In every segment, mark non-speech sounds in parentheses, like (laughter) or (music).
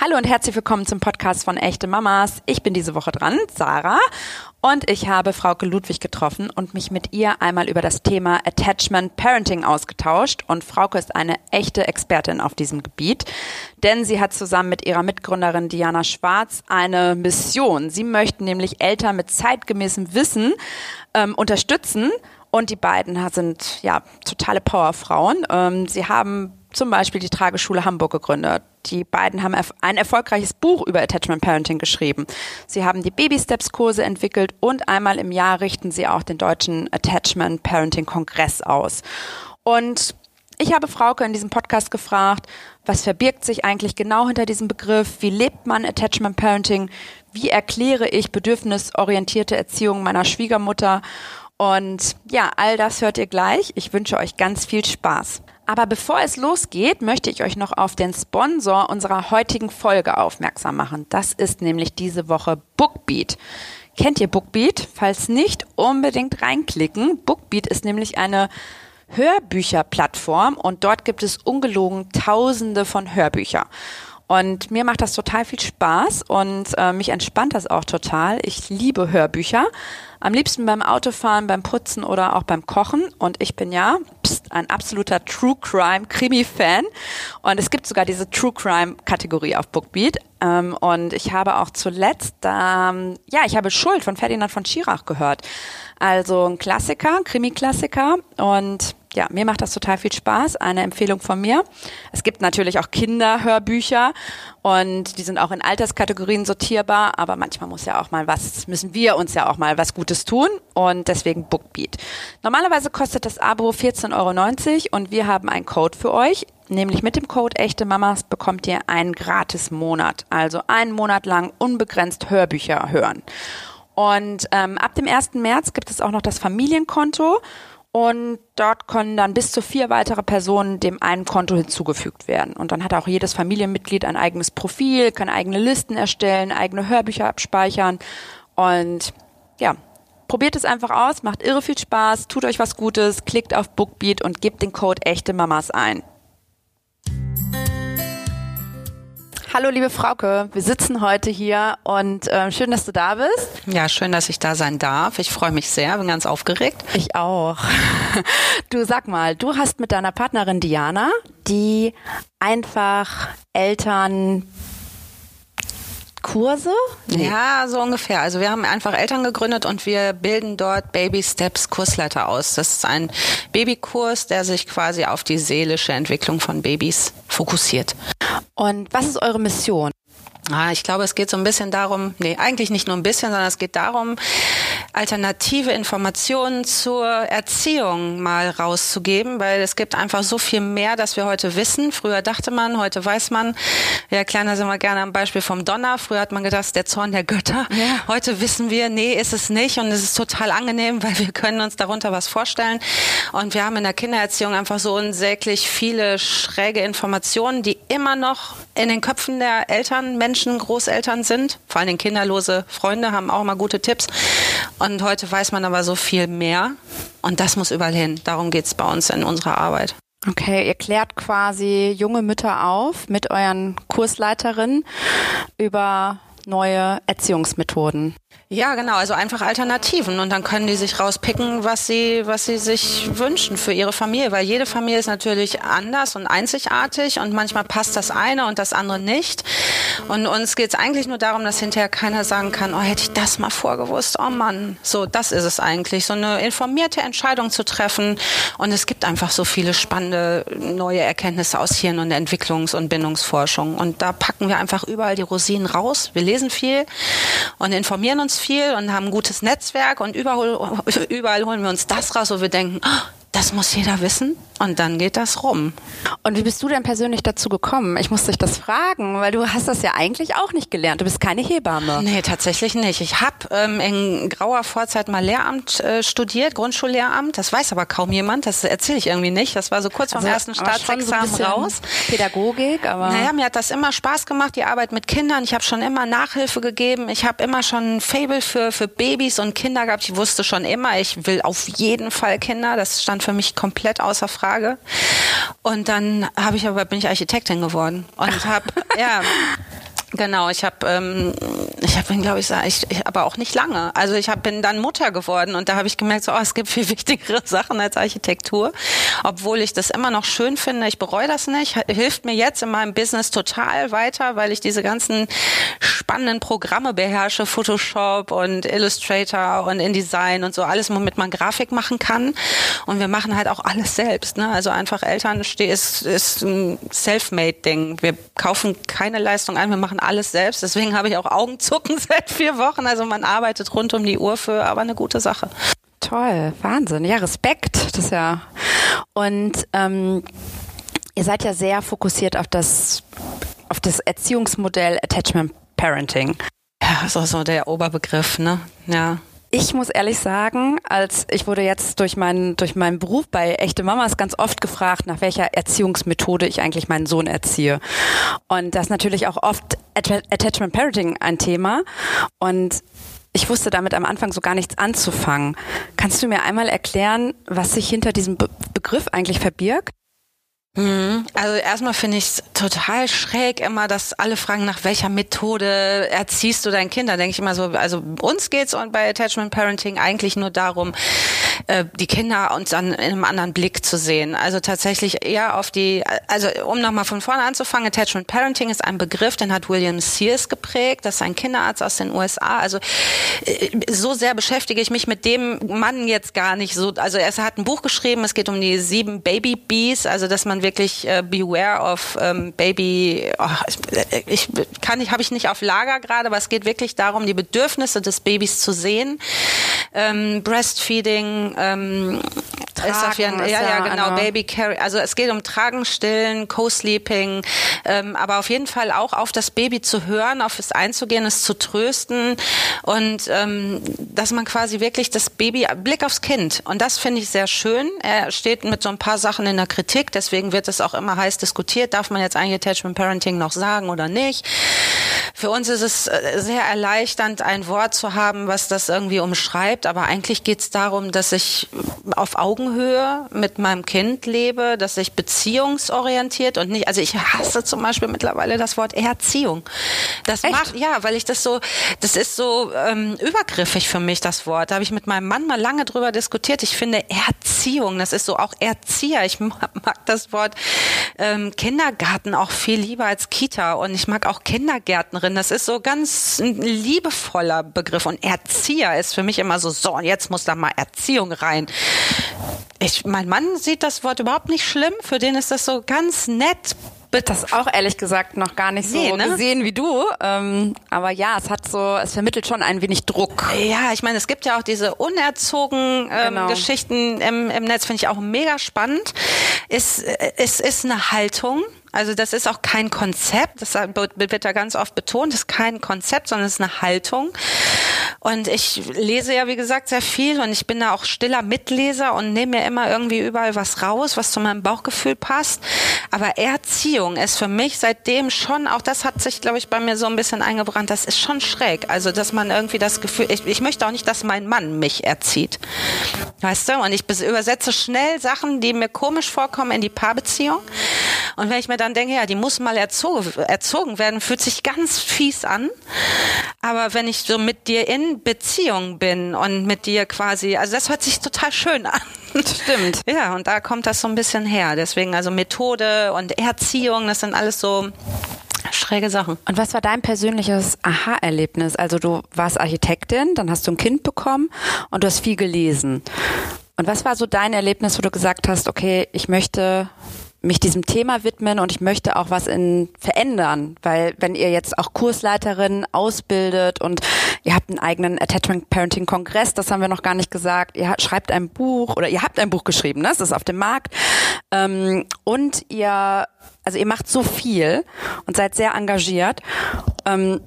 Hallo und herzlich willkommen zum Podcast von Echte Mamas. Ich bin diese Woche dran, Sarah, und ich habe Frauke Ludwig getroffen und mich mit ihr einmal über das Thema Attachment Parenting ausgetauscht. Und Frauke ist eine echte Expertin auf diesem Gebiet, denn sie hat zusammen mit ihrer Mitgründerin Diana Schwarz eine Mission. Sie möchten nämlich Eltern mit zeitgemäßem Wissen ähm, unterstützen. Und die beiden sind ja totale Powerfrauen. Ähm, sie haben zum Beispiel die Trageschule Hamburg gegründet. Die beiden haben ein erfolgreiches Buch über Attachment Parenting geschrieben. Sie haben die Baby Steps Kurse entwickelt und einmal im Jahr richten sie auch den deutschen Attachment Parenting Kongress aus. Und ich habe Frauke in diesem Podcast gefragt, was verbirgt sich eigentlich genau hinter diesem Begriff? Wie lebt man Attachment Parenting? Wie erkläre ich bedürfnisorientierte Erziehung meiner Schwiegermutter? Und ja, all das hört ihr gleich. Ich wünsche euch ganz viel Spaß. Aber bevor es losgeht, möchte ich euch noch auf den Sponsor unserer heutigen Folge aufmerksam machen. Das ist nämlich diese Woche Bookbeat. Kennt ihr Bookbeat? Falls nicht, unbedingt reinklicken. Bookbeat ist nämlich eine Hörbücherplattform und dort gibt es ungelogen Tausende von Hörbüchern. Und mir macht das total viel Spaß und äh, mich entspannt das auch total. Ich liebe Hörbücher. Am liebsten beim Autofahren, beim Putzen oder auch beim Kochen. Und ich bin ja pst, ein absoluter True Crime Krimi-Fan. Und es gibt sogar diese True Crime Kategorie auf Bookbeat. Ähm, und ich habe auch zuletzt, ähm, ja, ich habe Schuld von Ferdinand von Schirach gehört. Also ein Klassiker, Krimi-Klassiker. Und ja, mir macht das total viel Spaß. Eine Empfehlung von mir. Es gibt natürlich auch Kinderhörbücher und die sind auch in Alterskategorien sortierbar, aber manchmal muss ja auch mal was, müssen wir uns ja auch mal was Gutes tun und deswegen Bookbeat. Normalerweise kostet das Abo 14,90 Euro und wir haben einen Code für euch. Nämlich mit dem Code Echte Mamas bekommt ihr einen gratis Monat. Also einen Monat lang unbegrenzt Hörbücher hören. Und ähm, ab dem 1. März gibt es auch noch das Familienkonto. Und dort können dann bis zu vier weitere Personen dem einen Konto hinzugefügt werden. Und dann hat auch jedes Familienmitglied ein eigenes Profil, kann eigene Listen erstellen, eigene Hörbücher abspeichern. Und ja, probiert es einfach aus, macht irre viel Spaß, tut euch was Gutes, klickt auf Bookbeat und gebt den Code echte Mamas ein. Hallo liebe Frauke, wir sitzen heute hier und äh, schön, dass du da bist. Ja, schön, dass ich da sein darf. Ich freue mich sehr, bin ganz aufgeregt. Ich auch. (laughs) Du sag mal, du hast mit deiner Partnerin Diana, die einfach Eltern Kurse? Nee. Ja, so ungefähr. Also wir haben einfach Eltern gegründet und wir bilden dort Baby Steps Kursleiter aus. Das ist ein Babykurs, der sich quasi auf die seelische Entwicklung von Babys fokussiert. Und was ist eure Mission? Ah, ich glaube, es geht so ein bisschen darum, nee, eigentlich nicht nur ein bisschen, sondern es geht darum, alternative Informationen zur Erziehung mal rauszugeben, weil es gibt einfach so viel mehr, das wir heute wissen. Früher dachte man, heute weiß man. Ja, kleiner sind wir gerne am Beispiel vom Donner. Früher hat man gedacht, der Zorn der Götter. Ja. Heute wissen wir, nee, ist es nicht und es ist total angenehm, weil wir können uns darunter was vorstellen. Und wir haben in der Kindererziehung einfach so unsäglich viele schräge Informationen, die immer noch in den Köpfen der Eltern, Menschen, Großeltern sind. Vor allem kinderlose Freunde haben auch mal gute Tipps. Und heute weiß man aber so viel mehr. Und das muss überall hin. Darum geht es bei uns in unserer Arbeit. Okay, ihr klärt quasi junge Mütter auf mit euren Kursleiterinnen über neue Erziehungsmethoden. Ja, genau, also einfach Alternativen und dann können die sich rauspicken, was sie, was sie sich wünschen für ihre Familie, weil jede Familie ist natürlich anders und einzigartig und manchmal passt das eine und das andere nicht. Und uns geht es eigentlich nur darum, dass hinterher keiner sagen kann, oh, hätte ich das mal vorgewusst, oh Mann. So, das ist es eigentlich, so eine informierte Entscheidung zu treffen. Und es gibt einfach so viele spannende neue Erkenntnisse aus Hirn- und Entwicklungs- und Bindungsforschung. Und da packen wir einfach überall die Rosinen raus. Wir lesen viel und informieren uns viel und haben ein gutes Netzwerk und überall, (laughs) überall holen wir uns das raus, wo wir denken, oh, das muss jeder wissen und dann geht das rum. Und wie bist du denn persönlich dazu gekommen? Ich muss dich das fragen, weil du hast das ja eigentlich auch nicht gelernt. Du bist keine Hebamme. Nee, tatsächlich nicht. Ich habe ähm, in grauer Vorzeit mal Lehramt äh, studiert, Grundschullehramt. Das weiß aber kaum jemand. Das erzähle ich irgendwie nicht. Das war so kurz also, vom ersten Staatsexamen so raus. Pädagogik, aber... Naja, mir hat das immer Spaß gemacht, die Arbeit mit Kindern. Ich habe schon immer Nachhilfe gegeben. Ich habe immer schon ein Fable für, für Babys und Kinder gehabt. Ich wusste schon immer, ich will auf jeden Fall Kinder. Das stand für mich komplett außer Frage. Und dann habe ich aber bin ich Architektin geworden und habe (laughs) ja Genau, ich habe, ähm, ich habe, glaube ich, ich, ich, aber auch nicht lange. Also ich hab, bin dann Mutter geworden und da habe ich gemerkt, so, oh, es gibt viel (laughs) wichtigere Sachen als Architektur, obwohl ich das immer noch schön finde. Ich bereue das nicht. Hilft mir jetzt in meinem Business total weiter, weil ich diese ganzen spannenden Programme beherrsche, Photoshop und Illustrator und InDesign und so alles, womit man Grafik machen kann. Und wir machen halt auch alles selbst. Ne? Also einfach Eltern ist, ist ein Self-Made-Ding. Wir kaufen keine Leistung ein, wir machen alles selbst. Deswegen habe ich auch Augenzucken (laughs) seit vier Wochen. Also man arbeitet rund um die Uhr für, aber eine gute Sache. Toll, Wahnsinn. Ja, Respekt. Das ist ja. Und ähm, ihr seid ja sehr fokussiert auf das, auf das Erziehungsmodell Attachment Parenting. Ja, ist auch so der Oberbegriff, ne? Ja. Ich muss ehrlich sagen, als ich wurde jetzt durch meinen durch meinen Beruf bei echte Mamas ganz oft gefragt, nach welcher Erziehungsmethode ich eigentlich meinen Sohn erziehe. Und das ist natürlich auch oft Attachment Parenting ein Thema und ich wusste damit am Anfang so gar nichts anzufangen. Kannst du mir einmal erklären, was sich hinter diesem Be Begriff eigentlich verbirgt? Mhm. Also erstmal finde ich es total schräg immer, dass alle fragen, nach welcher Methode erziehst du dein Kind? Da denke ich immer so, also uns geht's und bei Attachment Parenting eigentlich nur darum, äh, die Kinder uns dann in einem anderen Blick zu sehen. Also tatsächlich eher auf die, also um nochmal von vorne anzufangen, Attachment Parenting ist ein Begriff, den hat William Sears geprägt, das ist ein Kinderarzt aus den USA. Also äh, so sehr beschäftige ich mich mit dem Mann jetzt gar nicht so. Also er hat ein Buch geschrieben, es geht um die sieben Baby Bees, also dass man wirklich äh, beware of ähm, Baby. Oh, ich kann ich habe ich nicht auf Lager gerade, aber es geht wirklich darum, die Bedürfnisse des Babys zu sehen. Ähm, Breastfeeding, ähm, Tragen ist auf jeden, ja, ja, genau, Baby Carry. Also es geht um Tragen, Stillen, Co-Sleeping, ähm, aber auf jeden Fall auch auf das Baby zu hören, auf es einzugehen, es zu trösten und ähm, dass man quasi wirklich das Baby, Blick aufs Kind. Und das finde ich sehr schön. Er steht mit so ein paar Sachen in der Kritik, deswegen wird es auch immer heiß diskutiert. Darf man jetzt eigentlich Attachment Parenting noch sagen oder nicht? Für uns ist es äh, sehr erleichternd, ein Wort zu haben, was das irgendwie umschreibt, aber eigentlich geht es darum, dass ich auf Augenhöhe mit meinem Kind lebe, dass ich beziehungsorientiert und nicht, also ich hasse zum Beispiel mittlerweile das Wort Erziehung. Das Echt? macht, ja, weil ich das so, das ist so ähm, übergriffig für mich, das Wort. Da habe ich mit meinem Mann mal lange drüber diskutiert. Ich finde Erziehung, das ist so auch Erzieher. Ich (laughs) mag das Wort ähm, Kindergarten auch viel lieber als Kita und ich mag auch Kindergärtnerin. Das ist so ganz ein liebevoller Begriff und Erzieher ist für mich immer so, so, jetzt muss da mal Erziehung rein. Ich, mein Mann sieht das Wort überhaupt nicht schlimm. Für den ist das so ganz nett, das auch ehrlich gesagt noch gar nicht so nee, ne? gesehen wie du. Ähm, aber ja, es hat so, es vermittelt schon ein wenig Druck. Ja, ich meine, es gibt ja auch diese unerzogen ähm, genau. Geschichten im, im Netz, finde ich auch mega spannend. Es, es ist eine Haltung. Also das ist auch kein Konzept, das wird da ganz oft betont, das ist kein Konzept, sondern es ist eine Haltung. Und ich lese ja, wie gesagt, sehr viel und ich bin da auch stiller Mitleser und nehme mir immer irgendwie überall was raus, was zu meinem Bauchgefühl passt. Aber Erziehung ist für mich seitdem schon, auch das hat sich, glaube ich, bei mir so ein bisschen eingebrannt, das ist schon schräg. Also, dass man irgendwie das Gefühl, ich, ich möchte auch nicht, dass mein Mann mich erzieht. Weißt du? Und ich übersetze schnell Sachen, die mir komisch vorkommen, in die Paarbeziehung. Und wenn ich mir dann denke, ja, die muss mal erzogen, erzogen werden, fühlt sich ganz fies an. Aber wenn ich so mit dir in Beziehung bin und mit dir quasi, also das hört sich total schön an. Stimmt. (laughs) Ja, und da kommt das so ein bisschen her. Deswegen also Methode und Erziehung, das sind alles so schräge Sachen. Und was war dein persönliches Aha-Erlebnis? Also du warst Architektin, dann hast du ein Kind bekommen und du hast viel gelesen. Und was war so dein Erlebnis, wo du gesagt hast, okay, ich möchte mich diesem Thema widmen und ich möchte auch was in verändern, weil wenn ihr jetzt auch Kursleiterin ausbildet und ihr habt einen eigenen Attachment Parenting Kongress, das haben wir noch gar nicht gesagt, ihr schreibt ein Buch oder ihr habt ein Buch geschrieben, ne? das ist auf dem Markt ähm, und ihr, also ihr macht so viel und seid sehr engagiert. Ähm,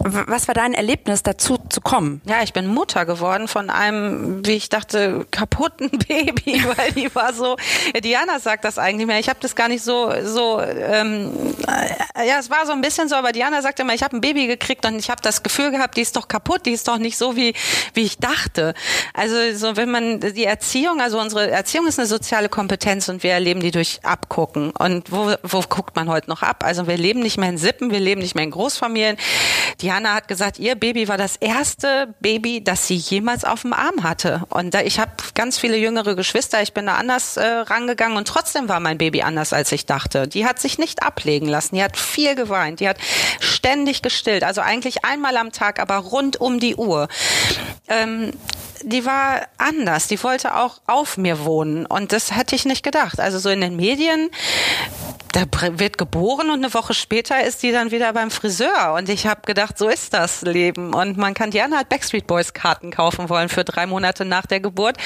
was war dein Erlebnis, dazu zu kommen? Ja, ich bin Mutter geworden von einem, wie ich dachte, kaputten (laughs) Baby, weil die war so. Diana sagt das eigentlich mehr. Ich habe das gar nicht so so. Ähm, ja, es war so ein bisschen so, aber Diana sagte immer, ich habe ein Baby gekriegt und ich habe das Gefühl gehabt, die ist doch kaputt, die ist doch nicht so wie wie ich dachte. Also so, wenn man die Erziehung, also unsere Erziehung ist eine soziale Kompetenz und wir erleben die durch Abgucken. Und wo wo guckt man heute noch ab? Also wir leben nicht mehr in Sippen, wir leben nicht mehr in Großfamilien. Diana hat gesagt, ihr Baby war das erste Baby, das sie jemals auf dem Arm hatte. Und ich habe ganz viele jüngere Geschwister, ich bin da anders äh, rangegangen und trotzdem war mein Baby anders, als ich dachte. Die hat sich nicht ablegen lassen, die hat viel geweint, die hat ständig gestillt, also eigentlich einmal am Tag, aber rund um die Uhr. Ähm, die war anders. Die wollte auch auf mir wohnen. Und das hätte ich nicht gedacht. Also so in den Medien, da wird geboren und eine Woche später ist die dann wieder beim Friseur. Und ich habe gedacht, so ist das Leben. Und man kann Diana halt Backstreet Boys Karten kaufen wollen für drei Monate nach der Geburt,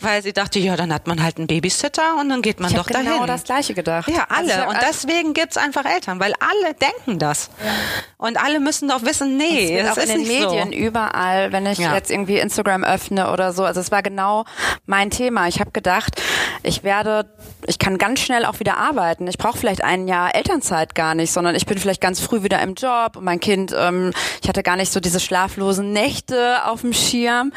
weil sie dachte, ja, dann hat man halt einen Babysitter und dann geht man ich doch dahin. Genau das Gleiche gedacht. Ja, alle. Also und deswegen gibt's einfach Eltern, weil alle denken das. Ja. Und alle müssen doch wissen, nee, das, das ist in den Medien so. überall, wenn ich ja. jetzt irgendwie Instagram öffne oder so. Also es war genau mein Thema. Ich habe gedacht, ich werde, ich kann ganz schnell auch wieder arbeiten. Ich brauche vielleicht ein Jahr Elternzeit gar nicht, sondern ich bin vielleicht ganz früh wieder im Job und mein Kind, ähm, ich hatte gar nicht so diese schlaflosen Nächte auf dem Schirm.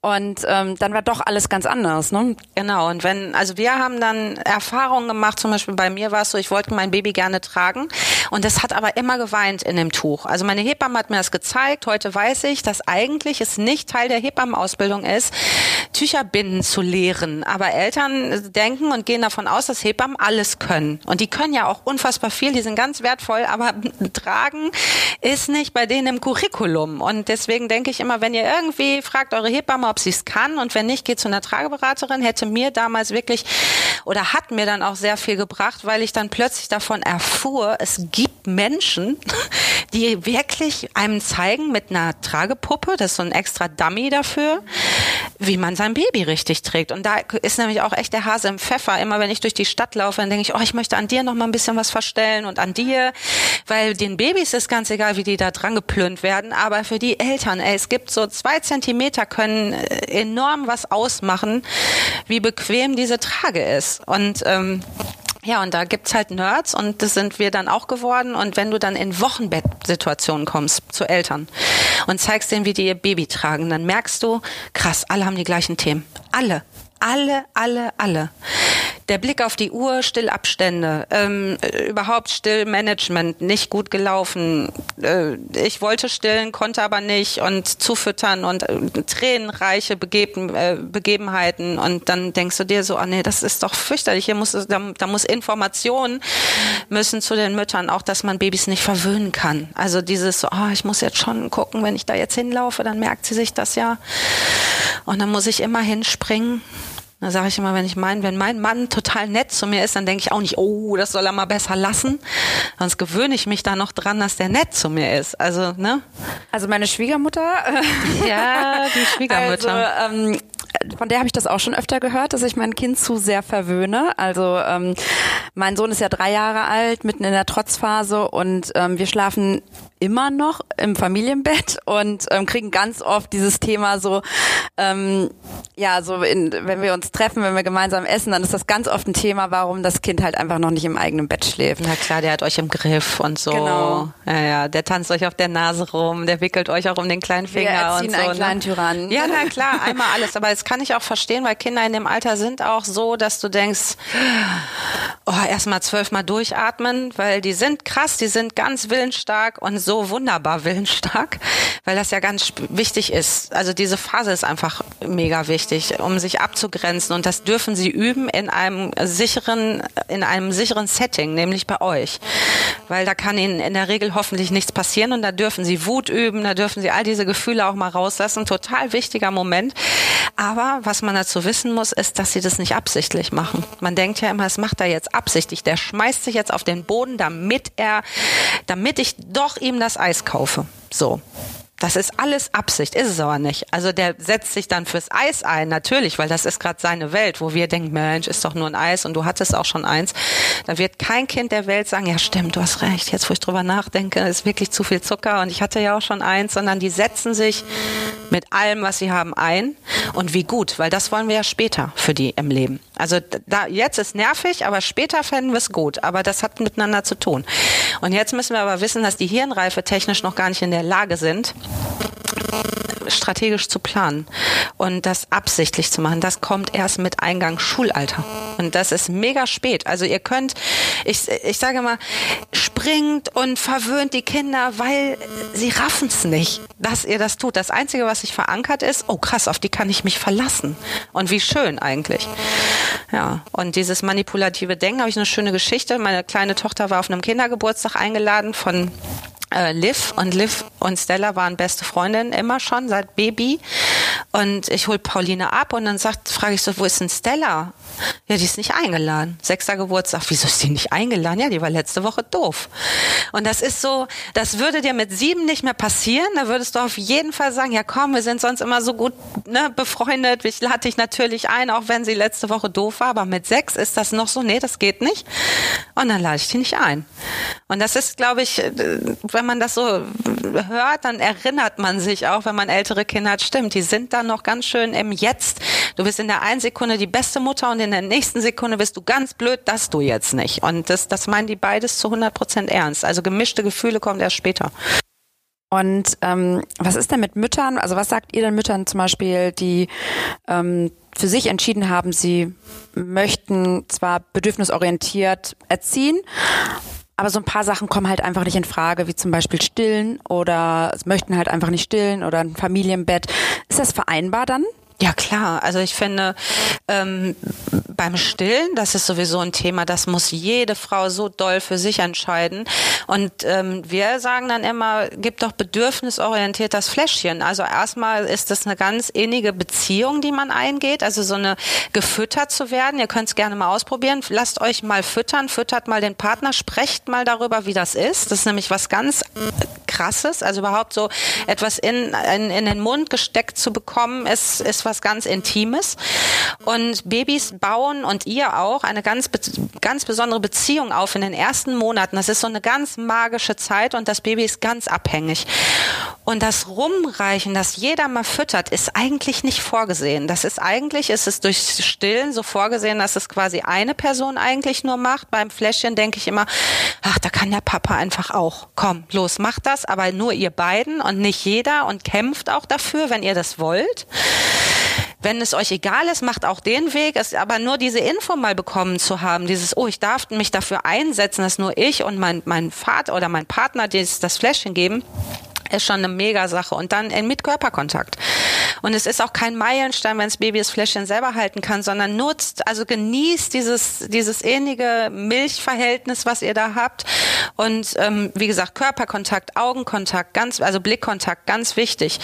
Und ähm, dann war doch alles ganz anders. Ne? Genau. Und wenn, also wir haben dann Erfahrungen gemacht, zum Beispiel bei mir war es so, ich wollte mein Baby gerne tragen und es hat aber immer geweint in dem Tuch. Also meine Hebamme hat mir das gezeigt. Heute weiß ich, dass eigentlich es nicht Teil der Hebammenausbildung ist, Tücher binden zu lehren. Aber Eltern denken und gehen davon aus, dass Hebammen alles können. Und die können ja auch unfassbar viel, die sind ganz wertvoll, aber (laughs) tragen ist nicht bei denen im Curriculum. Und deswegen denke ich immer, wenn ihr irgendwie fragt eure Hebamme, ob sie es kann und wenn nicht, geht zu einer Trageberaterin, hätte mir damals wirklich oder hat mir dann auch sehr viel gebracht, weil ich dann plötzlich davon erfuhr, es gibt Menschen, (laughs) die wirklich einem zeigen mit einer Tragepuppe, das ist so ein extra Dummy dafür, wie man sein Baby richtig trägt. Und da ist nämlich auch echt der Hase im Pfeffer. Immer wenn ich durch die Stadt laufe, dann denke ich, oh, ich möchte an dir noch mal ein bisschen was verstellen und an dir, weil den Babys ist ganz egal, wie die da dran geplönt werden, aber für die Eltern, ey, es gibt so zwei Zentimeter können äh, enorm was ausmachen, wie bequem diese Trage ist. Und ähm, ja, und da gibt's halt Nerds und das sind wir dann auch geworden. Und wenn du dann in Wochenbettsituationen kommst zu Eltern und zeigst denen, wie die ihr Baby tragen, dann merkst du, krass, alle haben die gleichen Themen. Alle. Alle, alle, alle der Blick auf die Uhr, Stillabstände, ähm, überhaupt Stillmanagement, nicht gut gelaufen. Äh, ich wollte stillen, konnte aber nicht und zufüttern und äh, tränenreiche Begeben, äh, Begebenheiten und dann denkst du dir so, ah nee, das ist doch fürchterlich. Hier muss da, da muss Informationen müssen zu den Müttern, auch dass man Babys nicht verwöhnen kann. Also dieses so, ah, ich muss jetzt schon gucken, wenn ich da jetzt hinlaufe, dann merkt sie sich das ja. Und dann muss ich immer hinspringen da sage ich immer, wenn ich mein, wenn mein Mann total nett zu mir ist, dann denke ich auch nicht, oh, das soll er mal besser lassen. Sonst gewöhne ich mich da noch dran, dass der nett zu mir ist. Also, ne? Also meine Schwiegermutter. ja, die (laughs) Schwiegermutter. Also, ähm, von der habe ich das auch schon öfter gehört, dass ich mein Kind zu sehr verwöhne. Also ähm, mein Sohn ist ja drei Jahre alt, mitten in der Trotzphase und ähm, wir schlafen immer noch im Familienbett und ähm, kriegen ganz oft dieses Thema so, ähm, ja, so in, wenn wir uns treffen, wenn wir gemeinsam essen, dann ist das ganz oft ein Thema, warum das Kind halt einfach noch nicht im eigenen Bett schläft. Na klar, der hat euch im Griff und so. Genau. Ja, ja, der tanzt euch auf der Nase rum, der wickelt euch auch um den kleinen Finger wir erziehen und so. einen ne? kleinen Tyrannen. Ja, na klar, einmal alles. Aber das kann ich auch verstehen, weil Kinder in dem Alter sind auch so, dass du denkst, oh, erstmal zwölfmal durchatmen, weil die sind krass, die sind ganz willensstark und so wunderbar willensstark, weil das ja ganz wichtig ist. Also diese Phase ist einfach mega wichtig, um sich abzugrenzen und das dürfen sie üben in einem sicheren, in einem sicheren Setting, nämlich bei euch. Weil da kann ihnen in der Regel hoffentlich nichts passieren und da dürfen sie Wut üben, da dürfen sie all diese Gefühle auch mal rauslassen. Total wichtiger Moment. Aber was man dazu wissen muss, ist, dass sie das nicht absichtlich machen. Man denkt ja immer, es macht er jetzt absichtlich. Der schmeißt sich jetzt auf den Boden, damit er, damit ich doch ihm das Eis kaufe. So. Das ist alles Absicht, ist es aber nicht. Also der setzt sich dann fürs Eis ein, natürlich, weil das ist gerade seine Welt, wo wir denken, Mensch, ist doch nur ein Eis und du hattest auch schon eins. Da wird kein Kind der Welt sagen, ja stimmt, du hast recht, jetzt wo ich drüber nachdenke, ist wirklich zu viel Zucker und ich hatte ja auch schon eins, sondern die setzen sich mit allem, was sie haben, ein und wie gut, weil das wollen wir ja später für die im Leben. Also da, jetzt ist nervig, aber später fänden wir es gut, aber das hat miteinander zu tun. Und jetzt müssen wir aber wissen, dass die Hirnreife technisch noch gar nicht in der Lage sind, strategisch zu planen und das absichtlich zu machen, das kommt erst mit Eingang Schulalter. Und das ist mega spät. Also ihr könnt, ich, ich sage mal, springt und verwöhnt die Kinder, weil sie raffen es nicht, dass ihr das tut. Das Einzige, was sich verankert ist, oh krass, auf die kann ich mich verlassen. Und wie schön eigentlich. Ja, und dieses manipulative Denken habe ich eine schöne Geschichte. Meine kleine Tochter war auf einem Kindergeburtstag eingeladen von Liv und Liv und Stella waren beste Freundinnen immer schon seit Baby und ich hol Pauline ab und dann sagt frage ich so wo ist denn Stella ja, die ist nicht eingeladen. Sechster Geburtstag. Wieso ist die nicht eingeladen? Ja, die war letzte Woche doof. Und das ist so, das würde dir mit sieben nicht mehr passieren. Da würdest du auf jeden Fall sagen, ja komm, wir sind sonst immer so gut ne, befreundet. Ich lade dich natürlich ein, auch wenn sie letzte Woche doof war. Aber mit sechs ist das noch so, nee, das geht nicht. Und dann lade ich die nicht ein. Und das ist, glaube ich, wenn man das so hört, dann erinnert man sich auch, wenn man ältere Kinder hat, stimmt, die sind dann noch ganz schön im Jetzt. Du bist in der einen Sekunde die beste Mutter und in der nächsten Sekunde bist du ganz blöd, dass du jetzt nicht. Und das, das meinen die beides zu 100 Prozent ernst. Also gemischte Gefühle kommen erst später. Und ähm, was ist denn mit Müttern? Also was sagt ihr denn Müttern zum Beispiel, die ähm, für sich entschieden haben, sie möchten zwar bedürfnisorientiert erziehen, aber so ein paar Sachen kommen halt einfach nicht in Frage, wie zum Beispiel stillen oder möchten halt einfach nicht stillen oder ein Familienbett. Ist das vereinbar dann? Ja klar, also ich finde ähm, beim Stillen, das ist sowieso ein Thema, das muss jede Frau so doll für sich entscheiden. Und ähm, wir sagen dann immer, gib doch bedürfnisorientiert das Fläschchen. Also erstmal ist das eine ganz innige Beziehung, die man eingeht, also so eine gefüttert zu werden. Ihr könnt es gerne mal ausprobieren. Lasst euch mal füttern, füttert mal den Partner, sprecht mal darüber, wie das ist. Das ist nämlich was ganz krasses, also überhaupt so etwas in, in, in den Mund gesteckt zu bekommen, ist, ist was ganz Intimes. Und Babys bauen und ihr auch eine ganz, ganz besondere Beziehung auf in den ersten Monaten. Das ist so eine ganz magische Zeit und das Baby ist ganz abhängig. Und das Rumreichen, das jeder mal füttert, ist eigentlich nicht vorgesehen. Das ist eigentlich, ist es durch Stillen so vorgesehen, dass es quasi eine Person eigentlich nur macht. Beim Fläschchen denke ich immer, ach, da kann der Papa einfach auch. Komm, los, mach das, aber nur ihr beiden und nicht jeder und kämpft auch dafür, wenn ihr das wollt. Wenn es euch egal ist, macht auch den Weg. Es, aber nur diese Info mal bekommen zu haben, dieses, oh, ich darf mich dafür einsetzen, dass nur ich und mein, mein Vater oder mein Partner das, das Fläschchen geben, ist schon eine Mega-Sache. Und dann mit Körperkontakt. Und es ist auch kein Meilenstein, wenn das Baby das Fläschchen selber halten kann, sondern nutzt, also genießt dieses, dieses ähnliche Milchverhältnis, was ihr da habt. Und ähm, wie gesagt, Körperkontakt, Augenkontakt, ganz, also Blickkontakt, ganz wichtig.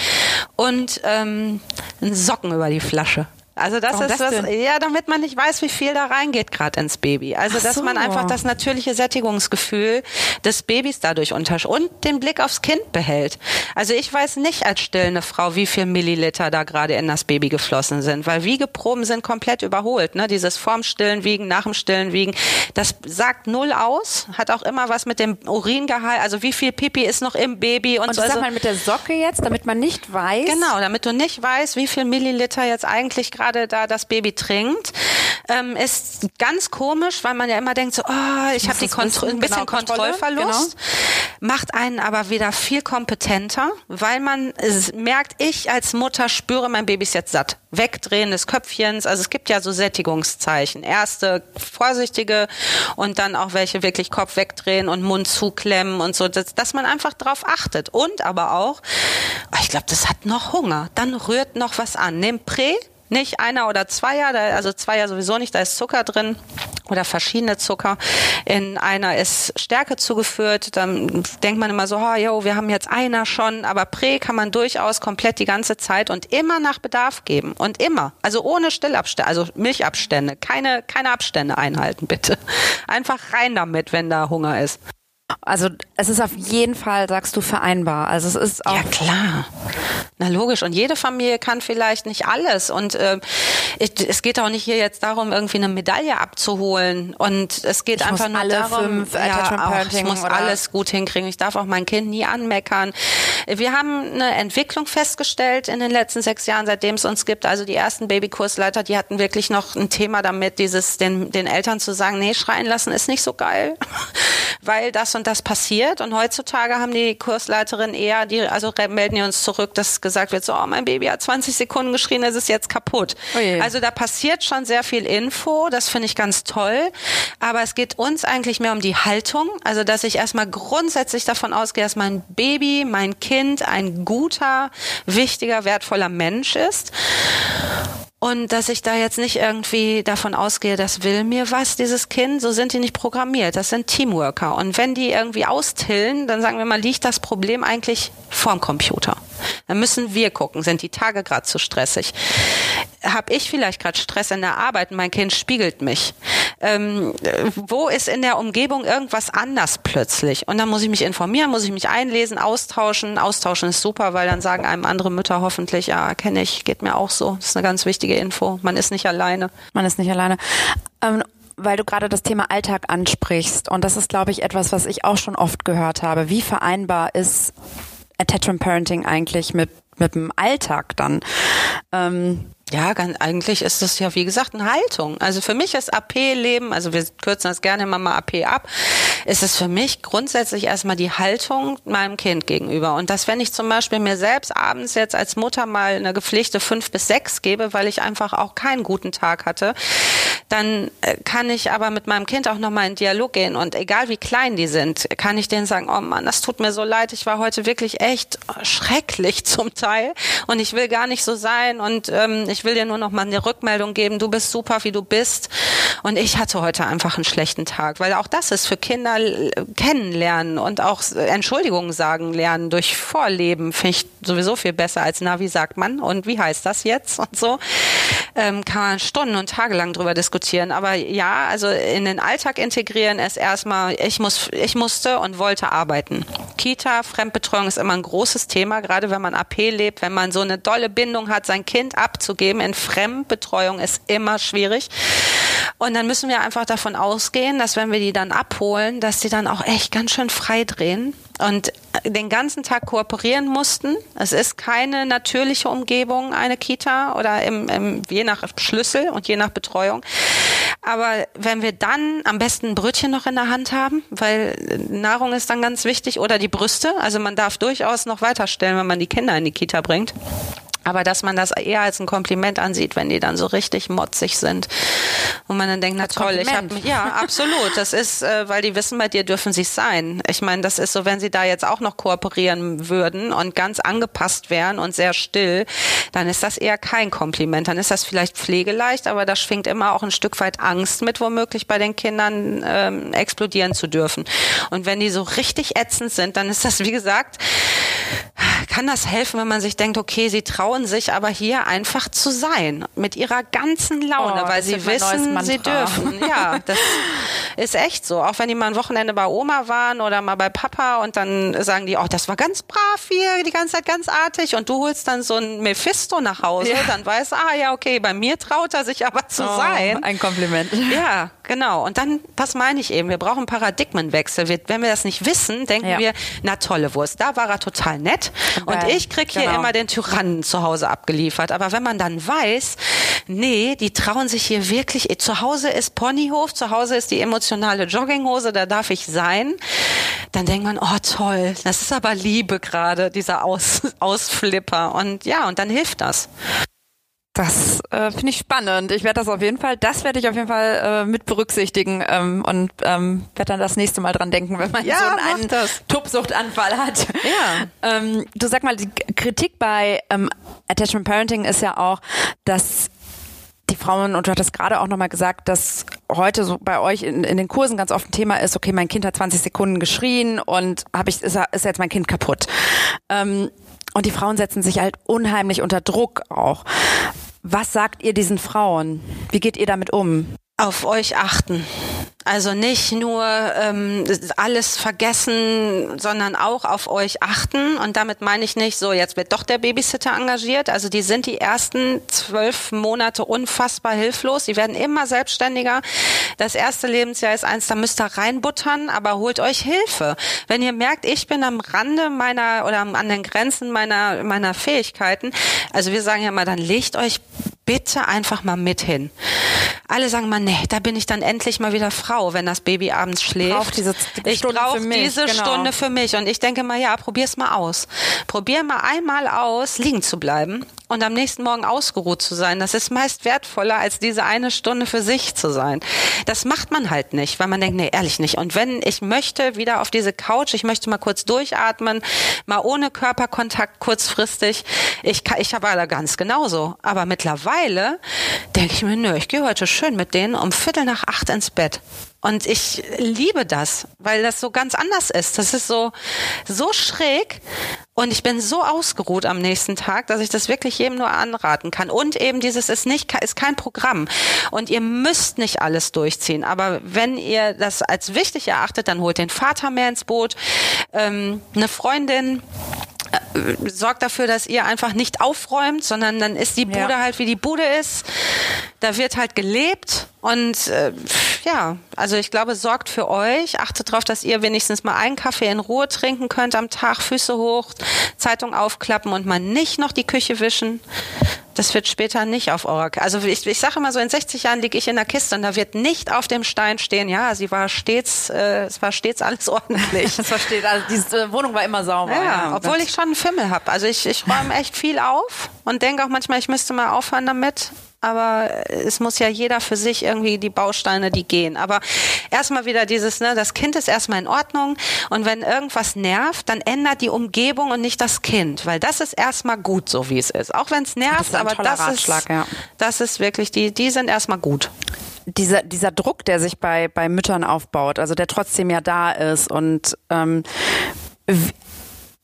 Und ähm, Socken über die Flasche. Also das Warum ist das, was, ja, damit man nicht weiß, wie viel da reingeht gerade ins Baby. Also dass so. man einfach das natürliche Sättigungsgefühl des Babys dadurch untersch und den Blick aufs Kind behält. Also ich weiß nicht als stillende Frau, wie viel Milliliter da gerade in das Baby geflossen sind, weil Wiegeproben sind komplett überholt. Ne? Dieses vorm Stillen wiegen, nach dem Stillen wiegen, das sagt null aus, hat auch immer was mit dem Uringehalt, also wie viel Pipi ist noch im Baby und, und so. Und sag mal mit der Socke jetzt, damit man nicht weiß. Genau, damit du nicht weißt, wie viel Milliliter jetzt eigentlich gerade gerade da das Baby trinkt, ähm, ist ganz komisch, weil man ja immer denkt so, oh, ich, ich habe die Kontro ein bisschen genau, Kontrollverlust, genau. macht einen aber wieder viel kompetenter, weil man merkt, ich als Mutter spüre, mein Baby ist jetzt satt. Wegdrehen des Köpfchens, also es gibt ja so Sättigungszeichen. Erste vorsichtige und dann auch welche wirklich Kopf wegdrehen und Mund zuklemmen und so, dass, dass man einfach drauf achtet. Und aber auch, ich glaube, das hat noch Hunger, dann rührt noch was an. Nehmt Prä, nicht einer oder zweier, da, also zweier sowieso nicht, da ist Zucker drin oder verschiedene Zucker. In einer ist Stärke zugeführt, dann denkt man immer so, oh, yo, wir haben jetzt einer schon, aber Prä kann man durchaus komplett die ganze Zeit und immer nach Bedarf geben und immer, also ohne Stillabstände, also Milchabstände, keine, keine Abstände einhalten, bitte. Einfach rein damit, wenn da Hunger ist. Also es ist auf jeden Fall, sagst du, vereinbar. Also es ist auch ja klar. Na logisch. Und jede Familie kann vielleicht nicht alles. Und äh, es geht auch nicht hier jetzt darum, irgendwie eine Medaille abzuholen. Und es geht ich einfach nur alle darum, fünf ja, auch, ich muss alles gut hinkriegen. Ich darf auch mein Kind nie anmeckern. Wir haben eine Entwicklung festgestellt in den letzten sechs Jahren, seitdem es uns gibt. Also die ersten Babykursleiter, die hatten wirklich noch ein Thema damit, dieses den, den Eltern zu sagen, nee, schreien lassen ist nicht so geil, (laughs) weil das und das passiert. Und heutzutage haben die Kursleiterinnen eher, die also melden die uns zurück, dass gesagt wird, so, oh, mein Baby hat 20 Sekunden geschrien, es ist jetzt kaputt. Oh also da passiert schon sehr viel Info, das finde ich ganz toll. Aber es geht uns eigentlich mehr um die Haltung, also dass ich erstmal grundsätzlich davon ausgehe, dass mein Baby, mein Kind ein guter, wichtiger, wertvoller Mensch ist. Und dass ich da jetzt nicht irgendwie davon ausgehe, das will mir was, dieses Kind, so sind die nicht programmiert. Das sind Teamworker. Und wenn die irgendwie austillen, dann sagen wir mal, liegt das Problem eigentlich vorm Computer. Dann müssen wir gucken, sind die Tage gerade zu stressig? Habe ich vielleicht gerade Stress in der Arbeit? Mein Kind spiegelt mich. Ähm, wo ist in der Umgebung irgendwas anders plötzlich? Und dann muss ich mich informieren, muss ich mich einlesen, austauschen. Austauschen ist super, weil dann sagen einem andere Mütter hoffentlich, ja, kenne ich, geht mir auch so. Das ist eine ganz wichtige Info. Man ist nicht alleine. Man ist nicht alleine. Ähm, weil du gerade das Thema Alltag ansprichst. Und das ist, glaube ich, etwas, was ich auch schon oft gehört habe. Wie vereinbar ist Attachment Parenting eigentlich mit, mit dem Alltag dann? Ähm, ja, ganz, eigentlich ist das ja, wie gesagt, eine Haltung. Also für mich ist AP-Leben, also wir kürzen das gerne immer mal AP ab, ist es für mich grundsätzlich erstmal die Haltung meinem Kind gegenüber. Und dass wenn ich zum Beispiel mir selbst abends jetzt als Mutter mal eine gepflegte fünf bis sechs gebe, weil ich einfach auch keinen guten Tag hatte, dann äh, kann ich aber mit meinem Kind auch nochmal in Dialog gehen. Und egal wie klein die sind, kann ich denen sagen, oh Mann, das tut mir so leid, ich war heute wirklich echt schrecklich zum Teil und ich will gar nicht so sein und ähm, ich will dir nur noch mal eine Rückmeldung geben, du bist super, wie du bist. Und ich hatte heute einfach einen schlechten Tag, weil auch das ist für Kinder kennenlernen und auch Entschuldigungen sagen lernen durch Vorleben, finde ich sowieso viel besser als, na, wie sagt man und wie heißt das jetzt und so. Ähm, kann man Stunden und Tage lang drüber diskutieren. Aber ja, also in den Alltag integrieren ist erstmal, ich muss, ich musste und wollte arbeiten. Kita, Fremdbetreuung ist immer ein großes Thema, gerade wenn man AP lebt, wenn man so eine dolle Bindung hat, sein Kind abzugeben Leben in Fremdbetreuung ist immer schwierig. Und dann müssen wir einfach davon ausgehen, dass wenn wir die dann abholen, dass die dann auch echt ganz schön frei drehen und den ganzen Tag kooperieren mussten. Es ist keine natürliche Umgebung, eine Kita oder im, im, je nach Schlüssel und je nach Betreuung. Aber wenn wir dann am besten ein Brötchen noch in der Hand haben, weil Nahrung ist dann ganz wichtig oder die Brüste. Also man darf durchaus noch weiterstellen, wenn man die Kinder in die Kita bringt. Aber dass man das eher als ein Kompliment ansieht, wenn die dann so richtig motzig sind. Und man dann denkt, na toll, ich habe ja absolut. Das ist, äh, weil die wissen, bei dir dürfen sie sein. Ich meine, das ist so, wenn sie da jetzt auch noch kooperieren würden und ganz angepasst wären und sehr still, dann ist das eher kein Kompliment. Dann ist das vielleicht pflegeleicht, aber da schwingt immer auch ein Stück weit Angst mit, womöglich bei den Kindern ähm, explodieren zu dürfen. Und wenn die so richtig ätzend sind, dann ist das, wie gesagt, kann das helfen, wenn man sich denkt, okay, sie trauen sich aber hier einfach zu sein mit ihrer ganzen Laune, oh, weil sie wissen, sie dürfen. Ja, das (laughs) ist echt so. Auch wenn die mal ein Wochenende bei Oma waren oder mal bei Papa und dann sagen die, oh, das war ganz brav hier, die ganze Zeit ganz artig und du holst dann so ein Mephisto nach Hause, ja. dann weißt ah ja, okay, bei mir traut er sich aber zu oh, sein. Ein Kompliment. (laughs) Ja, genau. Und dann, was meine ich eben, wir brauchen Paradigmenwechsel. Wir, wenn wir das nicht wissen, denken ja. wir, na tolle Wurst, da war er total nett und ich krieg hier genau. immer den Tyrannen zu Hause abgeliefert. Aber wenn man dann weiß, nee, die trauen sich hier wirklich, zu Hause ist Ponyhof, zu Hause ist die emotionale Jogginghose, da darf ich sein, dann denkt man, oh toll, das ist aber Liebe gerade, dieser Aus, Ausflipper. Und ja, und dann hilft das. Das äh, finde ich spannend. Ich werde das auf jeden Fall, das werde ich auf jeden Fall äh, mit berücksichtigen ähm, und ähm, werde dann das nächste Mal dran denken, wenn man ja, so einen, Tubsuchtanfall hat. Ja. ähm, du sag mal, die Kritik bei ähm, Attachment Parenting ist ja auch, dass die Frauen, und du hattest gerade auch nochmal gesagt, dass heute so bei euch in, in, den Kursen ganz oft ein Thema ist, okay, mein Kind hat 20 Sekunden geschrien und habe ich, ist, ist jetzt mein Kind kaputt. Ähm, und die Frauen setzen sich halt unheimlich unter Druck auch. Was sagt ihr diesen Frauen? Wie geht ihr damit um? Auf euch achten. Also nicht nur ähm, alles vergessen, sondern auch auf euch achten. Und damit meine ich nicht so, jetzt wird doch der Babysitter engagiert. Also die sind die ersten zwölf Monate unfassbar hilflos. Die werden immer selbstständiger. Das erste Lebensjahr ist eins, da müsst ihr reinbuttern, aber holt euch Hilfe. Wenn ihr merkt, ich bin am Rande meiner oder an den Grenzen meiner, meiner Fähigkeiten, also wir sagen ja mal, dann legt euch bitte einfach mal mit hin. Alle sagen mal, nee, da bin ich dann endlich mal wieder Frau, wenn das Baby abends schläft. Brauch diese ich brauche diese genau. Stunde für mich. Und ich denke mal, ja, probier's mal aus. Probier mal einmal aus, liegen zu bleiben und am nächsten Morgen ausgeruht zu sein. Das ist meist wertvoller, als diese eine Stunde für sich zu sein. Das macht man halt nicht, weil man denkt, nee, ehrlich nicht. Und wenn ich möchte wieder auf diese Couch, ich möchte mal kurz durchatmen, mal ohne Körperkontakt kurzfristig. Ich, ich habe da ganz genauso. Aber mittlerweile denke ich mir, nö, ich gehe heute schön mit denen um Viertel nach acht ins Bett. Und ich liebe das, weil das so ganz anders ist. Das ist so, so schräg. Und ich bin so ausgeruht am nächsten Tag, dass ich das wirklich jedem nur anraten kann. Und eben dieses ist nicht, ist kein Programm. Und ihr müsst nicht alles durchziehen. Aber wenn ihr das als wichtig erachtet, dann holt den Vater mehr ins Boot, ähm, eine Freundin, äh, sorgt dafür, dass ihr einfach nicht aufräumt, sondern dann ist die Bude ja. halt wie die Bude ist. Da wird halt gelebt und äh, ja, also ich glaube, sorgt für euch, achtet darauf, dass ihr wenigstens mal einen Kaffee in Ruhe trinken könnt am Tag, Füße hoch, Zeitung aufklappen und mal nicht noch die Küche wischen. Das wird später nicht auf eurer, also ich, ich sage immer so, in 60 Jahren liege ich in der Kiste und da wird nicht auf dem Stein stehen, ja, sie war stets, äh, es war stets alles (laughs) ordentlich. das versteht, also diese Wohnung war immer sauber. Ja, ja obwohl ich schon einen Fimmel habe. Also ich, ich räume echt viel auf und denke auch manchmal, ich müsste mal aufhören damit aber es muss ja jeder für sich irgendwie die Bausteine, die gehen. Aber erstmal wieder dieses, ne, das Kind ist erstmal in Ordnung und wenn irgendwas nervt, dann ändert die Umgebung und nicht das Kind, weil das ist erstmal gut, so wie es ist. Auch wenn es nervt, das aber das Ratschlag, ist, ja. das ist wirklich, die, die sind erstmal gut dieser, dieser Druck, der sich bei, bei Müttern aufbaut, also der trotzdem ja da ist und ähm,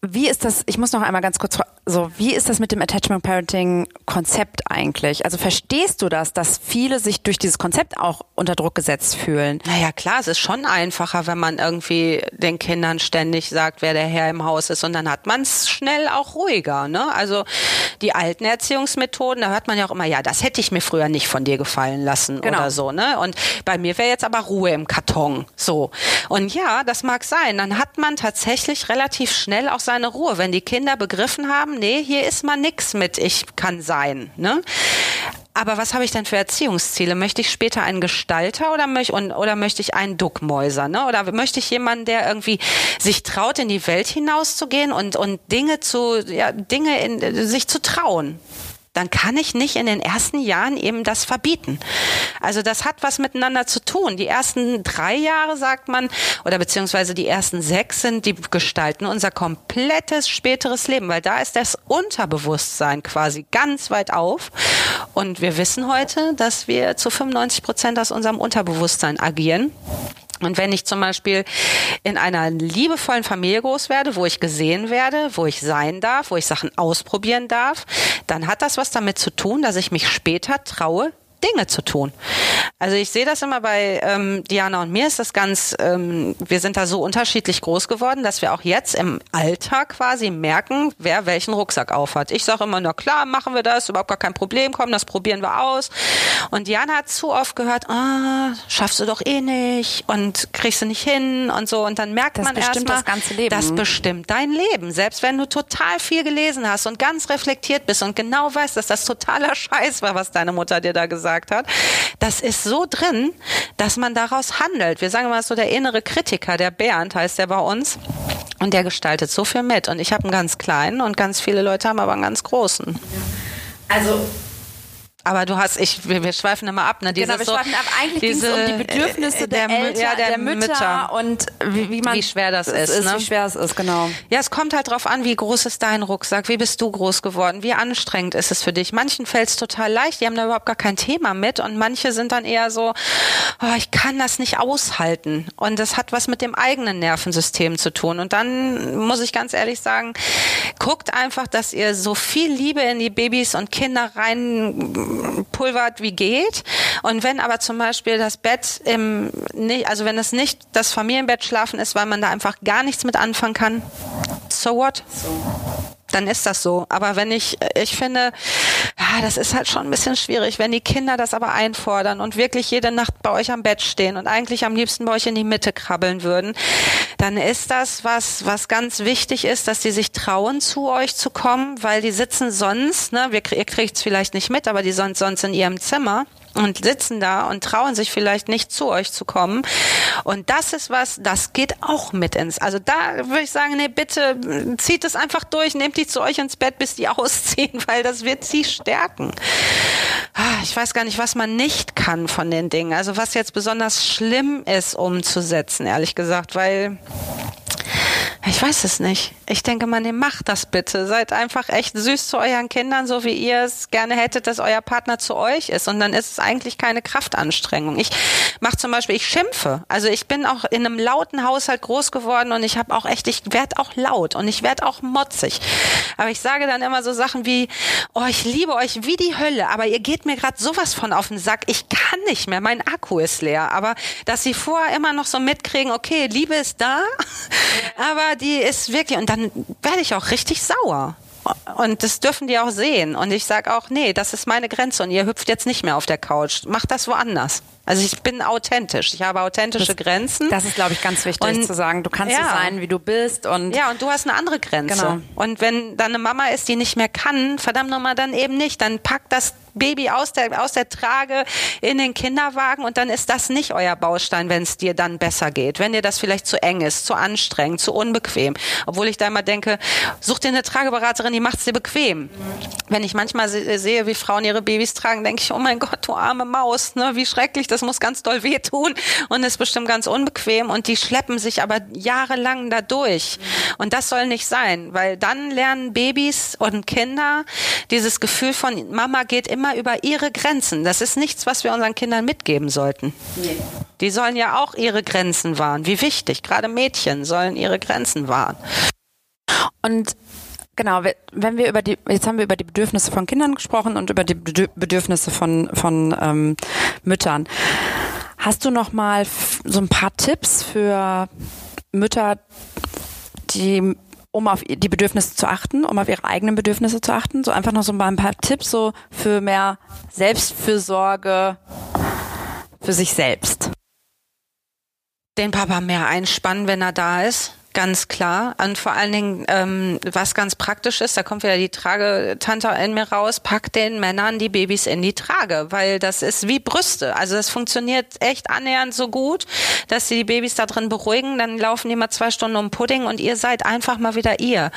wie ist das, ich muss noch einmal ganz kurz, so, wie ist das mit dem Attachment Parenting Konzept eigentlich? Also verstehst du das, dass viele sich durch dieses Konzept auch unter Druck gesetzt fühlen? Naja, klar, es ist schon einfacher, wenn man irgendwie den Kindern ständig sagt, wer der Herr im Haus ist und dann hat man es schnell auch ruhiger, ne? Also die alten Erziehungsmethoden, da hört man ja auch immer, ja, das hätte ich mir früher nicht von dir gefallen lassen genau. oder so, ne? Und bei mir wäre jetzt aber Ruhe im Karton, so. Und ja, das mag sein, dann hat man tatsächlich relativ schnell auch sein seine Ruhe. Wenn die Kinder begriffen haben, nee, hier ist mal nix mit ich kann sein, ne? Aber was habe ich denn für Erziehungsziele? Möchte ich später einen Gestalter oder, möch, oder möchte ich einen Duckmäuser? Ne? Oder möchte ich jemanden, der irgendwie sich traut, in die Welt hinauszugehen und, und Dinge zu, ja, Dinge in, sich zu trauen? Dann kann ich nicht in den ersten Jahren eben das verbieten. Also das hat was miteinander zu tun. Die ersten drei Jahre, sagt man, oder beziehungsweise die ersten sechs sind, die gestalten unser komplettes späteres Leben, weil da ist das Unterbewusstsein quasi ganz weit auf. Und wir wissen heute, dass wir zu 95 Prozent aus unserem Unterbewusstsein agieren. Und wenn ich zum Beispiel in einer liebevollen Familie groß werde, wo ich gesehen werde, wo ich sein darf, wo ich Sachen ausprobieren darf, dann hat das was damit zu tun, dass ich mich später traue, Dinge zu tun. Also ich sehe das immer bei ähm, Diana und mir ist das ganz, ähm, wir sind da so unterschiedlich groß geworden, dass wir auch jetzt im Alter quasi merken, wer welchen Rucksack aufhat. Ich sage immer, na klar, machen wir das, überhaupt gar kein Problem, komm, das probieren wir aus. Und Diana hat zu oft gehört, ah, schaffst du doch eh nicht und kriegst du nicht hin und so. Und dann merkt das man erstmal, das ganze Leben. das bestimmt dein Leben. Selbst wenn du total viel gelesen hast und ganz reflektiert bist und genau weißt, dass das totaler Scheiß war, was deine Mutter dir da gesagt gesagt hat, das ist so drin, dass man daraus handelt. Wir sagen mal so, der innere Kritiker, der Bernd heißt der bei uns. Und der gestaltet so viel mit. Und ich habe einen ganz kleinen und ganz viele Leute haben aber einen ganz großen. Also aber du hast, ich, wir, wir schweifen immer ab, ne? Dieses genau, wir schweifen ab. Eigentlich ging es um die Bedürfnisse der, der, Eltern, ja, der, der Mütter, Mütter, und wie, wie, man wie schwer das ist, ist ne? wie schwer es ist, genau. Ja, es kommt halt drauf an, wie groß ist dein Rucksack, wie bist du groß geworden, wie anstrengend ist es für dich. Manchen fällt es total leicht, die haben da überhaupt gar kein Thema mit und manche sind dann eher so, oh, ich kann das nicht aushalten und das hat was mit dem eigenen Nervensystem zu tun und dann muss ich ganz ehrlich sagen, guckt einfach, dass ihr so viel Liebe in die Babys und Kinder rein gepulvert wie geht. Und wenn aber zum Beispiel das Bett im, also wenn es nicht das Familienbett schlafen ist, weil man da einfach gar nichts mit anfangen kann, so what? Dann ist das so. Aber wenn ich, ich finde, ja, das ist halt schon ein bisschen schwierig, wenn die Kinder das aber einfordern und wirklich jede Nacht bei euch am Bett stehen und eigentlich am liebsten bei euch in die Mitte krabbeln würden, dann ist das was, was ganz wichtig ist, dass die sich trauen, zu euch zu kommen, weil die sitzen sonst, ne, ihr kriegt es vielleicht nicht mit, aber die sind sonst in ihrem Zimmer und sitzen da und trauen sich vielleicht nicht zu euch zu kommen. Und das ist was, das geht auch mit ins. Also da würde ich sagen, nee, bitte zieht es einfach durch, nehmt die zu euch ins Bett, bis die (laughs) ausziehen, weil das wird sie stärken. Ah, ich weiß gar nicht, was man nicht kann von den Dingen. Also was jetzt besonders schlimm ist umzusetzen, ehrlich gesagt, weil ich weiß es nicht. Ich denke mal, ihr macht das bitte. Seid einfach echt süß zu euren Kindern, so wie ihr es gerne hättet, dass euer Partner zu euch ist. Und dann ist es eigentlich keine Kraftanstrengung. Ich mache zum Beispiel, ich schimpfe. Also ich bin auch in einem lauten Haushalt groß geworden und ich habe auch echt, ich werde auch laut und ich werde auch motzig. Aber ich sage dann immer so Sachen wie, oh, ich liebe euch wie die Hölle, aber ihr geht mir gerade sowas von auf den Sack. Ich kann nicht mehr, mein Akku ist leer. Aber dass sie vorher immer noch so mitkriegen, okay, Liebe ist da, (laughs) aber die ist wirklich, und dann werde ich auch richtig sauer. Und das dürfen die auch sehen. Und ich sage auch, nee, das ist meine Grenze und ihr hüpft jetzt nicht mehr auf der Couch. Macht das woanders. Also ich bin authentisch. Ich habe authentische das, Grenzen. Das ist, glaube ich, ganz wichtig und, zu sagen. Du kannst ja. so sein, wie du bist. Und ja, und du hast eine andere Grenze. Genau. Und wenn dann eine Mama ist, die nicht mehr kann, verdammt nochmal, dann eben nicht. Dann packt das Baby aus der, aus der Trage in den Kinderwagen und dann ist das nicht euer Baustein, wenn es dir dann besser geht. Wenn dir das vielleicht zu eng ist, zu anstrengend, zu unbequem. Obwohl ich da immer denke, such dir eine Trageberaterin, die macht es dir bequem. Wenn ich manchmal sehe, wie Frauen ihre Babys tragen, denke ich, oh mein Gott, du arme Maus, ne, wie schrecklich, das muss ganz doll wehtun und ist bestimmt ganz unbequem und die schleppen sich aber jahrelang dadurch. Und das soll nicht sein, weil dann lernen Babys und Kinder dieses Gefühl von Mama geht immer immer über ihre Grenzen. Das ist nichts, was wir unseren Kindern mitgeben sollten. Nee. Die sollen ja auch ihre Grenzen wahren. Wie wichtig. Gerade Mädchen sollen ihre Grenzen wahren. Und Genau, wenn wir über die, jetzt haben wir über die Bedürfnisse von Kindern gesprochen und über die Bedürfnisse von, von ähm, Müttern. Hast du noch mal so ein paar Tipps für Mütter, die um auf die Bedürfnisse zu achten, um auf ihre eigenen Bedürfnisse zu achten. So einfach noch so ein paar Tipps so für mehr Selbstfürsorge für sich selbst. Den Papa mehr einspannen, wenn er da ist. Ganz klar. Und vor allen Dingen, ähm, was ganz praktisch ist, da kommt wieder die Tragetante in mir raus, packt den Männern die Babys in die Trage, weil das ist wie Brüste. Also das funktioniert echt annähernd so gut, dass sie die Babys da drin beruhigen. Dann laufen die mal zwei Stunden um Pudding und ihr seid einfach mal wieder ihr.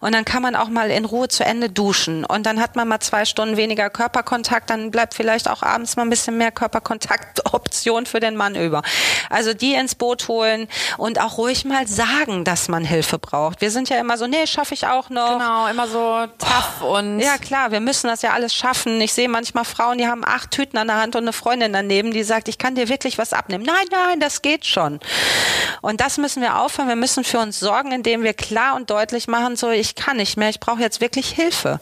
Und dann kann man auch mal in Ruhe zu Ende duschen. Und dann hat man mal zwei Stunden weniger Körperkontakt. Dann bleibt vielleicht auch abends mal ein bisschen mehr Körperkontaktoption für den Mann über. Also die ins Boot holen und auch ruhig mal sagen, dass man Hilfe braucht. Wir sind ja immer so, nee, schaffe ich auch noch. Genau, immer so tough oh, und. Ja, klar, wir müssen das ja alles schaffen. Ich sehe manchmal Frauen, die haben acht Tüten an der Hand und eine Freundin daneben, die sagt, ich kann dir wirklich was abnehmen. Nein, nein, das geht schon. Und das müssen wir aufhören. Wir müssen für uns sorgen, indem wir klar und deutlich machen, so, ich kann nicht mehr, ich brauche jetzt wirklich Hilfe.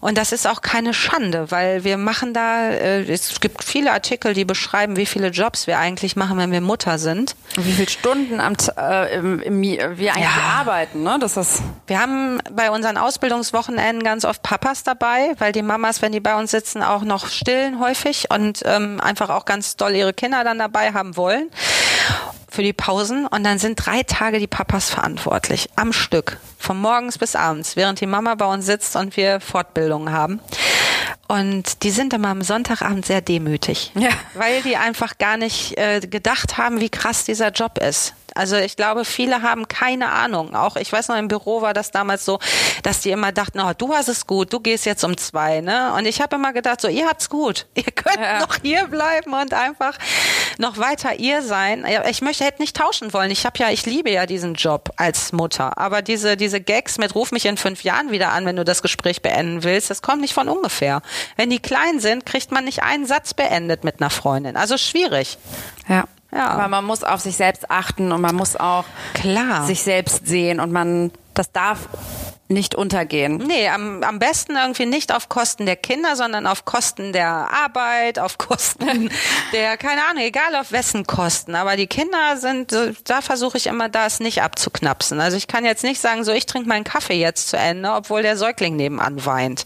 Und das ist auch keine Schande, weil wir machen da, äh, es gibt viele Artikel, die beschreiben, wie viele Jobs wir eigentlich machen, wenn wir Mutter sind. Wie viele Stunden am, äh, im, im wir eigentlich ja. arbeiten, ne? Das ist wir haben bei unseren Ausbildungswochenenden ganz oft Papas dabei, weil die Mamas, wenn die bei uns sitzen, auch noch stillen häufig und ähm, einfach auch ganz doll ihre Kinder dann dabei haben wollen für die Pausen und dann sind drei Tage die Papas verantwortlich am Stück, von morgens bis abends, während die Mama bei uns sitzt und wir Fortbildungen haben. Und die sind immer am Sonntagabend sehr demütig, ja. weil die einfach gar nicht äh, gedacht haben, wie krass dieser Job ist. Also ich glaube, viele haben keine Ahnung. Auch ich weiß noch, im Büro war das damals so, dass die immer dachten, oh, du hast es gut, du gehst jetzt um zwei, ne? Und ich habe immer gedacht, so, ihr habt's gut. (laughs) Ihr könnt ja. noch hier bleiben und einfach noch weiter ihr sein. Ich möchte, hätte nicht tauschen wollen. Ich habe ja, ich liebe ja diesen Job als Mutter. Aber diese, diese Gags mit ruf mich in fünf Jahren wieder an, wenn du das Gespräch beenden willst, das kommt nicht von ungefähr. Wenn die klein sind, kriegt man nicht einen Satz beendet mit einer Freundin. Also schwierig. Ja. Ja. Aber man muss auf sich selbst achten und man muss auch Klar. sich selbst sehen und man, das darf nicht untergehen. Nee, am, am besten irgendwie nicht auf Kosten der Kinder, sondern auf Kosten der Arbeit, auf (laughs) Kosten der, keine Ahnung, egal auf wessen Kosten. Aber die Kinder sind, da versuche ich immer, das nicht abzuknapsen. Also ich kann jetzt nicht sagen, so ich trinke meinen Kaffee jetzt zu Ende, obwohl der Säugling nebenan weint.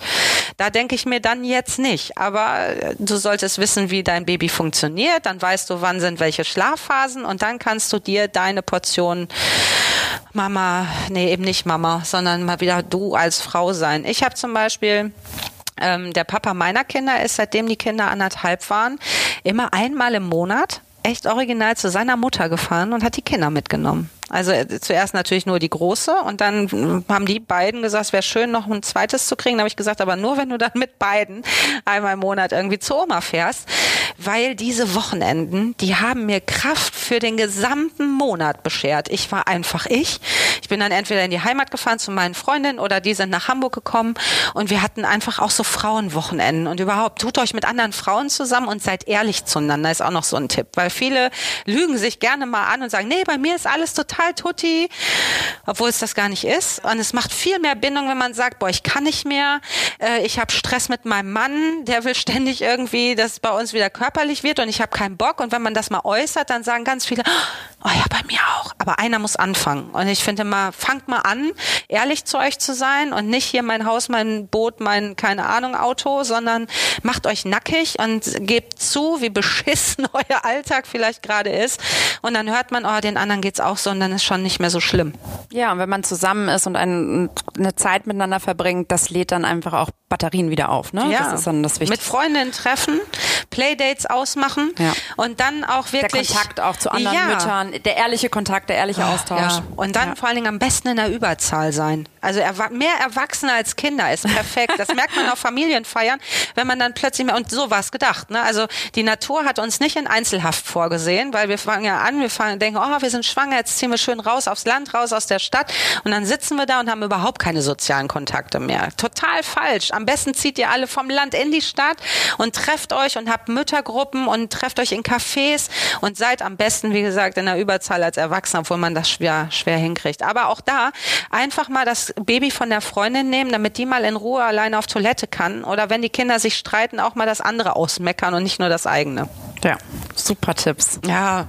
Da denke ich mir dann jetzt nicht. Aber äh, du solltest wissen, wie dein Baby funktioniert. Dann weißt du, wann sind welche Schlafphasen und dann kannst du dir deine Portion Mama, nee, eben nicht Mama, sondern mal wieder du als Frau sein. Ich habe zum Beispiel ähm, der Papa meiner Kinder ist, seitdem die Kinder anderthalb waren, immer einmal im Monat echt original zu seiner Mutter gefahren und hat die Kinder mitgenommen. Also äh, zuerst natürlich nur die große und dann haben die beiden gesagt, es wäre schön, noch ein zweites zu kriegen. Da habe ich gesagt, aber nur wenn du dann mit beiden einmal im Monat irgendwie zur Oma fährst, weil diese Wochenenden, die haben mir Kraft für den gesamten Monat beschert. Ich war einfach ich. Ich bin dann entweder in die Heimat gefahren zu meinen Freundinnen oder die sind nach Hamburg gekommen und wir hatten einfach auch so Frauenwochenenden und überhaupt tut euch mit anderen Frauen zusammen und seid ehrlich zueinander ist auch noch so ein Tipp, weil viele lügen sich gerne mal an und sagen, nee, bei mir ist alles total total tutti, obwohl es das gar nicht ist. Und es macht viel mehr Bindung, wenn man sagt, boah, ich kann nicht mehr, äh, ich habe Stress mit meinem Mann, der will ständig irgendwie, dass es bei uns wieder körperlich wird und ich habe keinen Bock. Und wenn man das mal äußert, dann sagen ganz viele, oh ja, bei mir auch. Aber einer muss anfangen. Und ich finde mal, fangt mal an, ehrlich zu euch zu sein und nicht hier mein Haus, mein Boot, mein, keine Ahnung, Auto, sondern macht euch nackig und gebt zu, wie beschissen (laughs) euer Alltag vielleicht gerade ist. Und dann hört man, oh, den anderen geht's auch so und dann ist schon nicht mehr so schlimm. Ja, und wenn man zusammen ist und ein, eine Zeit miteinander verbringt, das lädt dann einfach auch Batterien wieder auf. Ne? Ja. Das ist dann das Wichtigste. Mit Freundinnen treffen, Playdates ausmachen Ja. und dann auch wirklich der Kontakt auch zu anderen Ja. Müttern, der ehrliche Kontakt, der ehrliche Austausch. Ja. Und dann Ja. vor allen Dingen am besten in der Überzahl sein. Also mehr Erwachsene als Kinder ist perfekt. Das merkt man auf Familienfeiern, wenn man dann plötzlich mehr, und so war es gedacht. Ne? Also die Natur hat uns nicht in Einzelhaft vorgesehen, weil wir fangen ja an, wir fangen, denken, oh, wir sind schwanger, jetzt ziehen wir schön raus aufs Land, raus aus der Stadt. Und dann sitzen wir da und haben überhaupt keine sozialen Kontakte mehr. Total falsch. Am besten zieht ihr alle vom Land in die Stadt und trefft euch und habt Müttergruppen und trefft euch in Cafés und seid am besten, wie gesagt, in der Überzahl als Erwachsener, obwohl man das schwer, schwer hinkriegt. Aber auch da einfach mal das Baby von der Freundin nehmen, damit die mal in Ruhe alleine auf Toilette kann. Oder wenn die Kinder sich streiten, auch mal das andere ausmeckern und nicht nur das eigene. ja, super Tipps. Ja.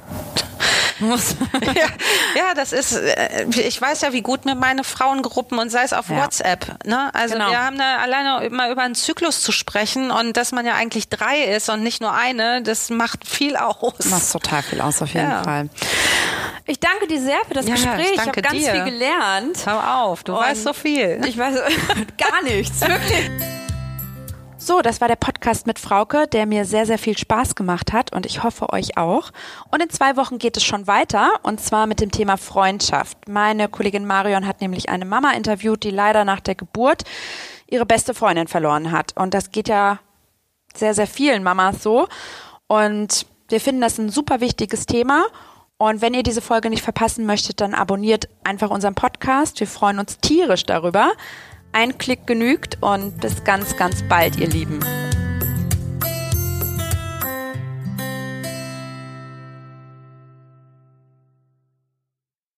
(laughs) ja, ja, das ist, äh, ich weiß ja, wie gut mir meine Frauengruppen und sei es auf Ja. WhatsApp. Ne? Also Genau. wir haben da alleine immer über einen Zyklus zu sprechen und dass man ja eigentlich drei ist und nicht nur eine, das macht viel aus. Macht total viel aus, auf jeden Ja. Fall. Ich danke dir sehr für das Ja, Gespräch. Ich danke habe ganz dir. viel gelernt. Hör auf, du Und weißt so viel. Ich weiß (laughs) gar nichts, wirklich. So, das war der Podcast mit Frauke, der mir sehr, sehr viel Spaß gemacht hat und ich hoffe euch auch. Und in zwei Wochen geht es schon weiter und zwar mit dem Thema Freundschaft. Meine Kollegin Marion hat nämlich eine Mama interviewt, die leider nach der Geburt ihre beste Freundin verloren hat. Und das geht ja sehr, sehr vielen Mamas so. Und wir finden das ein super wichtiges Thema. Und wenn ihr diese Folge nicht verpassen möchtet, dann abonniert einfach unseren Podcast. Wir freuen uns tierisch darüber. Ein Klick genügt und bis ganz, ganz bald, ihr Lieben.